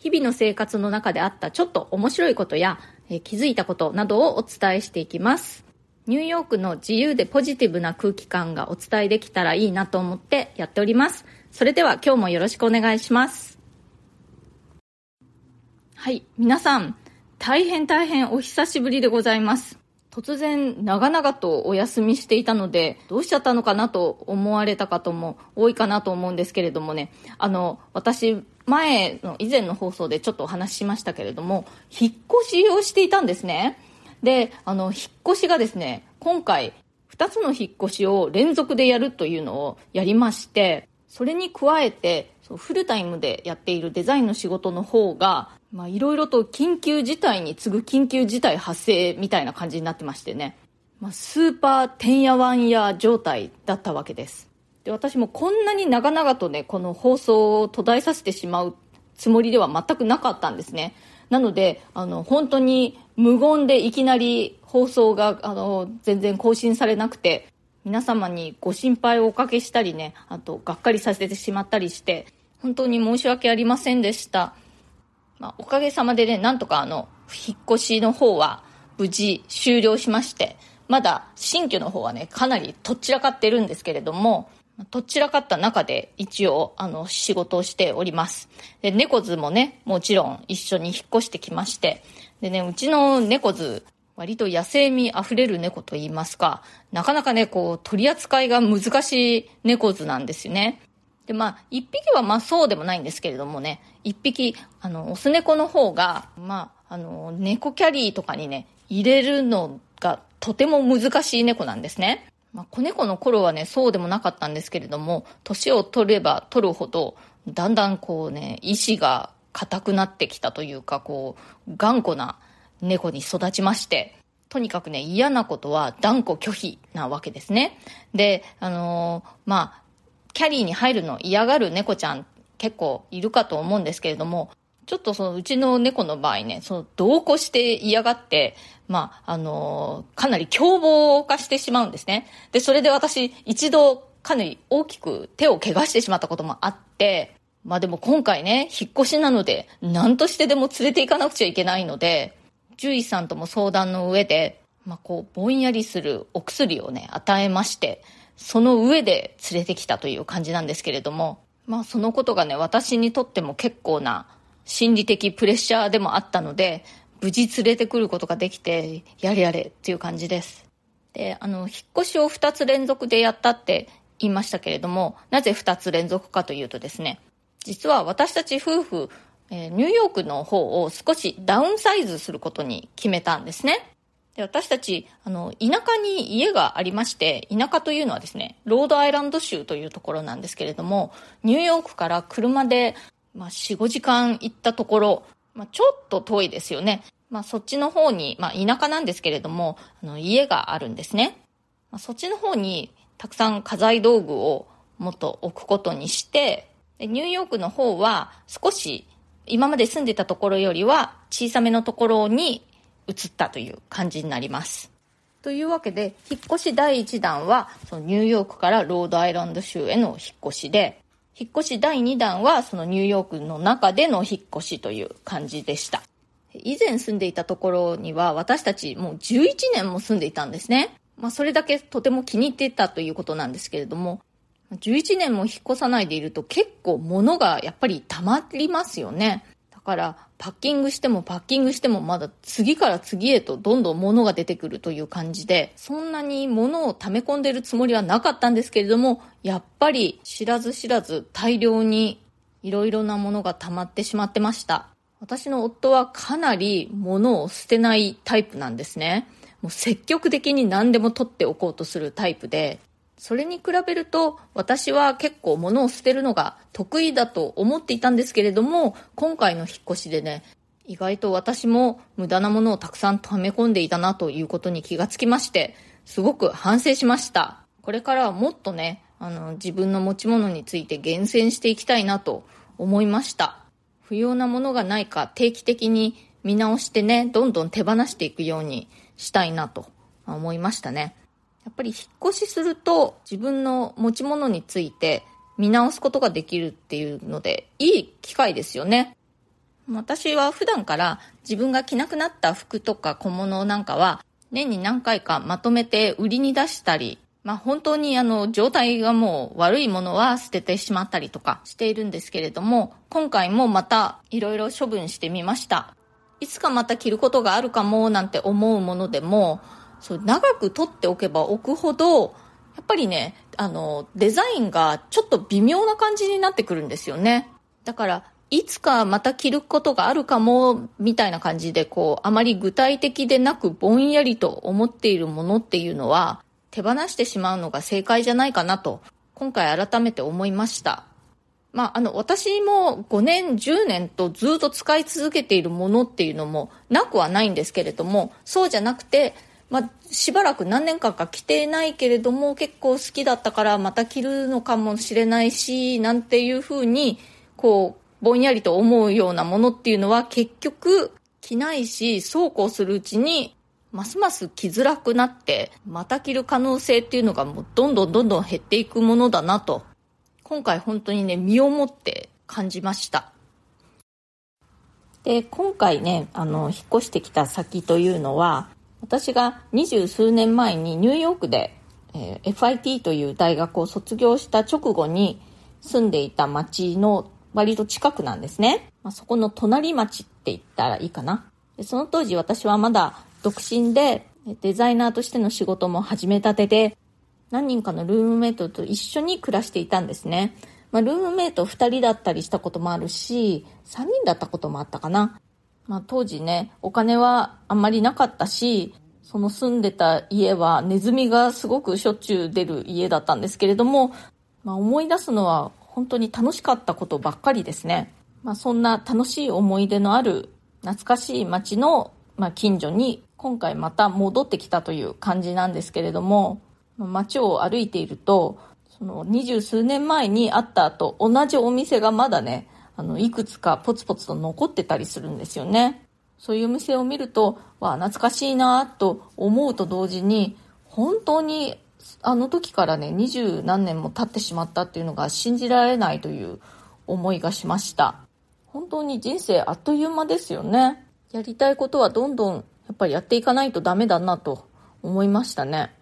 日々の生活の中であったちょっと面白いことや、えー気づいたことなどをお伝えしていきます。ニューヨークの自由でポジティブな空気感がお伝えできたらいいなと思ってやっております。それでは今日もよろしくお願いします。はい皆さん大変大変お久しぶりでございます。突然長々とお休みしていたのでどうしちゃったのかなと思われた方も多いかなと思うんですけれどもね。あの私前の以前の放送でちょっとお話ししましたけれども引っ越しをしていたんですね。であの引っ越しがですね今回2つの引っ越しを連続でやるというのをやりましてそれに加えてそうフルタイムでやっているデザインの仕事の方がまあいろいろと緊急事態に次ぐ緊急事態発生みたいな感じになってましてね、まあ、スーパーてんやわんや状態だったわけです。で私もこんなに長々とねこの放送を途絶えさせてしまうつもりでは全くなかったんですね。なのであの本当に無言でいきなり放送があの全然更新されなくて皆様にご心配をおかけしたりねあとがっかりさせてしまったりして本当に申し訳ありませんでした、まあ、おかげさまでねなんとかあの引っ越しの方は無事終了しましてまだ新居の方はねかなりとっちらかってるんですけれどもとっちらかった中で一応あの仕事をしております。で猫図もねもちろん一緒に引っ越してきましてでねうちの猫図割と野生味あふれる猫と言いますかなかなかねこう取り扱いが難しい猫図なんですよね。でまあ一匹はまあそうでもないんですけれどもね一匹あのオス猫の方がまああの猫キャリーとかにね入れるのがとても難しい猫なんですね。まあ、子猫の頃はね、そうでもなかったんですけれども、年を取れば取るほど、だんだんこうね、意志が硬くなってきたというか、こう、頑固な猫に育ちまして、とにかくね、嫌なことは断固拒否なわけですね。で、あのーまあ、キャリーに入るの嫌がる猫ちゃん結構いるかと思うんですけれども、ちょっとそのうちの猫の場合ね、その同行して嫌がって、まあ、あのーかなり凶暴化してしまうんですね。で、それで私一度かなり大きく手を怪我してしまったこともあって、まあでも今回ね、引っ越しなので、何としてでも連れて行かなくちゃいけないので、獣医さんとも相談の上で、まあこう、ぼんやりするお薬をね、与えまして、その上で連れてきたという感じなんですけれども、まあそのことがね、私にとっても結構な心理的プレッシャーでもあったので、無事連れてくることができて、やれやれっていう感じです。で、あの、引っ越しを2つ連続でやったって言いましたけれども、なぜ2つ連続かというとですね、実は私たち夫婦、えニューヨークの方を少しダウンサイズすることに決めたんですね。で私たち、あの、田舎に家がありまして、田舎というのはですね、ロードアイランド州というところなんですけれども、ニューヨークから車で、まあ、4、5時間行ったところ、まあ、ちょっと遠いですよね。まあ、そっちの方に、まあ、田舎なんですけれども、あの、家があるんですね。まあ、そっちの方に、たくさん家財道具をもっと置くことにして、ニューヨークの方は少し今まで住んでたところよりは小さめのところに移ったという感じになります。というわけで、引っ越し第1弾は、そのニューヨークからロードアイランド州への引っ越しで、引っ越し第2弾は、そのニューヨークの中での引っ越しという感じでした。以前住んでいたところには、私たちもう11年も住んでいたんですね。まあ、それだけとても気に入っていたということなんですけれども、11年も引っ越さないでいると結構物がやっぱり溜まりますよね。だからパッキングしてもパッキングしてもまだ次から次へとどんどん物が出てくるという感じで、そんなに物を溜め込んでるつもりはなかったんですけれども、やっぱり知らず知らず大量にいろいろなものが溜まってしまってました。私の夫はかなり物を捨てないタイプなんですね。もう積極的に何でも取っておこうとするタイプで、それに比べると私は結構物を捨てるのが得意だと思っていたんですけれども今回の引っ越しでね意外と私も無駄なものをたくさん溜め込んでいたなということに気がつきまして、すごく反省しました。これからはもっとね、あの、自分の持ち物について厳選していきたいなと思いました。不要なものがないか定期的に見直してね、どんどん手放していくようにしたいなと思いましたね。やっぱり引っ越しすると自分の持ち物について見直すことができるっていうので、いい機会ですよね。私は普段から自分が着なくなった服とか小物なんかは年に何回かまとめて売りに出したり、まあ本当にあの状態がもう悪いものは捨ててしまったりとかしているんですけれども、今回もまたいろいろ処分してみました。いつかまた着ることがあるかもなんて思うものでも、そう長く取っておけば置くほど、やっぱりね、あの、デザインがちょっと微妙な感じになってくるんですよね。だから、いつかまた着ることがあるかも、みたいな感じで、こう、あまり具体的でなくぼんやりと思っているものっていうのは、手放してしまうのが正解じゃないかなと、今回改めて思いました。まあ、あの、私も5年、10年とずっと使い続けているものっていうのもなくはないんですけれども、そうじゃなくて、まあ、しばらく何年間か着てないけれども、結構好きだったからまた着るのかもしれないし、なんていうふうに、こう、ぼんやりと思うようなものっていうのは結局着ないし、そうこうするうちに、ますます着づらくなって、また着る可能性っていうのがもうどんどんどんどん減っていくものだなと、今回本当にね、身をもって感じました。で、今回ね、あの、引っ越してきた先というのは、私が二十数年前にニューヨークで、えー、FIT という大学を卒業した直後に住んでいた町の割と近くなんですね。まあ、そこの隣町って言ったらいいかな。でその当時私はまだ独身で、デザイナーとしての仕事も始めたてで、何人かのルームメイトと一緒に暮らしていたんですね。まあ、ルームメイト2人だったりしたこともあるし、3人だったこともあったかな。まあ、当時ね、お金はあんまりなかったし、その住んでた家はネズミがすごくしょっちゅう出る家だったんですけれども、まあ、思い出すのは本当に楽しかったことばっかりですね。まあ、そんな楽しい思い出のある懐かしい街の、まあ、近所に今回また戻ってきたという感じなんですけれども、街を歩いていると、その二十数年前にあった後、同じお店がまだね、あの、いくつかポツポツと残ってたりするんですよね。そういうお店を見ると、わあ、懐かしいなと思うと同時に、本当にあの時からね、二十何年も経ってしまったっていうのが信じられないという思いがしました。本当に人生あっという間ですよね。やりたいことはどんどんやっぱりやっていかないとダメだなと思いましたね。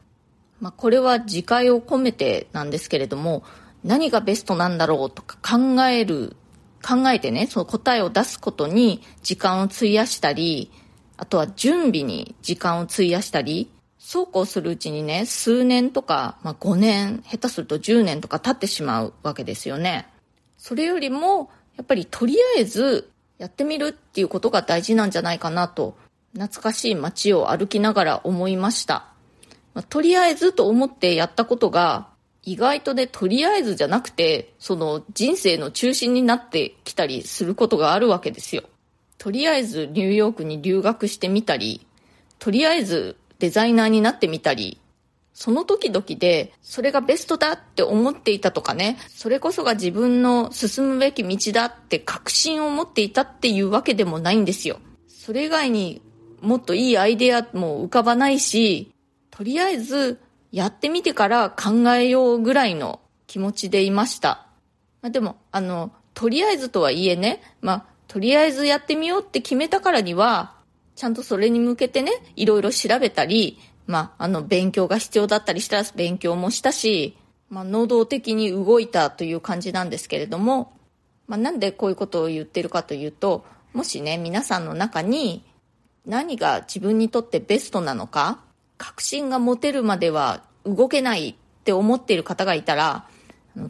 まあ、これは自戒を込めてなんですけれども、何がベストなんだろうとか考える、考えてね、その答えを出すことに時間を費やしたり、あとは準備に時間を費やしたり、そうこうするうちにね、数年とか、まあ、5年、下手すると10年とか経ってしまうわけですよね。それよりも、やっぱりとりあえずやってみるっていうことが大事なんじゃないかなと、懐かしい街を歩きながら思いました。まあ、とりあえずと思ってやったことが、意外とね、とりあえずじゃなくて、その人生の中心になってきたりすることがあるわけですよ。とりあえずニューヨークに留学してみたり、とりあえずデザイナーになってみたり、その時々で、それがベストだって思っていたとかね、それこそが自分の進むべき道だって確信を持っていたっていうわけでもないんですよ。それ以外にもっといいアイデアも浮かばないし、とりあえずやってみてから考えようぐらいの気持ちでいました。まあ、でも、あの、とりあえずとはいえね、まあ、とりあえずやってみようって決めたからには、ちゃんとそれに向けてね、いろいろ調べたり、まあ、あの、勉強が必要だったりしたら勉強もしたし、まあ、能動的に動いたという感じなんですけれども、まあ、なんでこういうことを言ってるかというと、もしね、皆さんの中に何が自分にとってベストなのか、確信が持てるまでは動けないって思っている方がいたら、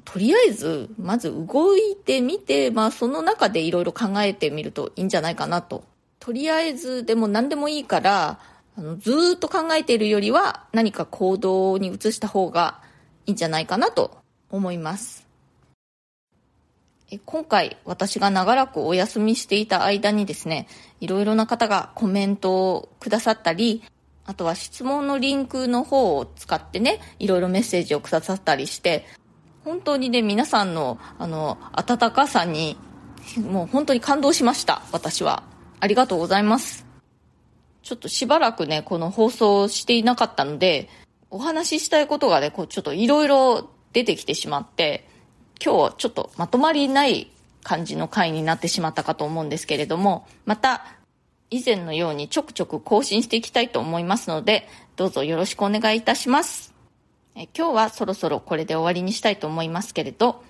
とりあえず、まず動いてみて、まあその中でいろいろ考えてみるといいんじゃないかなととりあえずでも何でもいいから、あのずっと考えているよりは何か行動に移した方がいいんじゃないかなと思います。今回私が長らくお休みしていた間にですね、いろいろな方がコメントをくださったり、あとは質問のリンクの方を使ってね、いろいろメッセージをくださったりして、本当にね、皆さんの、あの、温かさに、もう本当に感動しました、私は。ありがとうございます。ちょっとしばらくね、この放送をしていなかったので、お話ししたいことがね、こうちょっといろいろ出てきてしまって、今日はちょっとまとまりない感じの回になってしまったかと思うんですけれども、また以前のようにちょくちょく更新していきたいと思いますので、どうぞよろしくお願いいたします。え今日はそろそろこれで終わりにしたいと思いますけれど、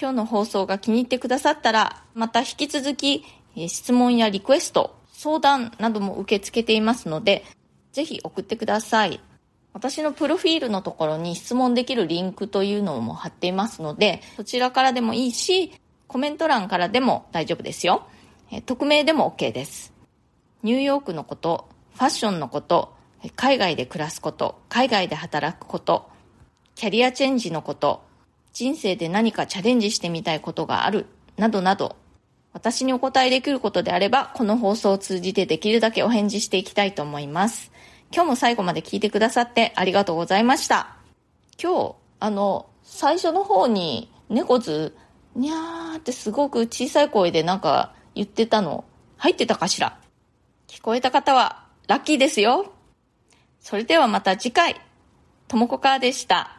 今日の放送が気に入ってくださったら、また引き続き質問やリクエスト、相談なども受け付けていますので、ぜひ送ってください。私のプロフィールのところに質問できるリンクというのも貼っていますので、そちらからでもいいし、コメント欄からでも大丈夫ですよ。え匿名でも OK です。ニューヨークのこと、ファッションのこと、海外で暮らすこと、海外で働くこと、キャリアチェンジのこと、人生で何かチャレンジしてみたいことがある、などなど、私にお答えできることであれば、この放送を通じてできるだけお返事していきたいと思います。今日も最後まで聞いてくださってありがとうございました。今日、あの、最初の方に猫図、にゃーってすごく小さい声でなんか言ってたの、入ってたかしら？聞こえた方はラッキーですよ。それではまた次回、ともこかーでした。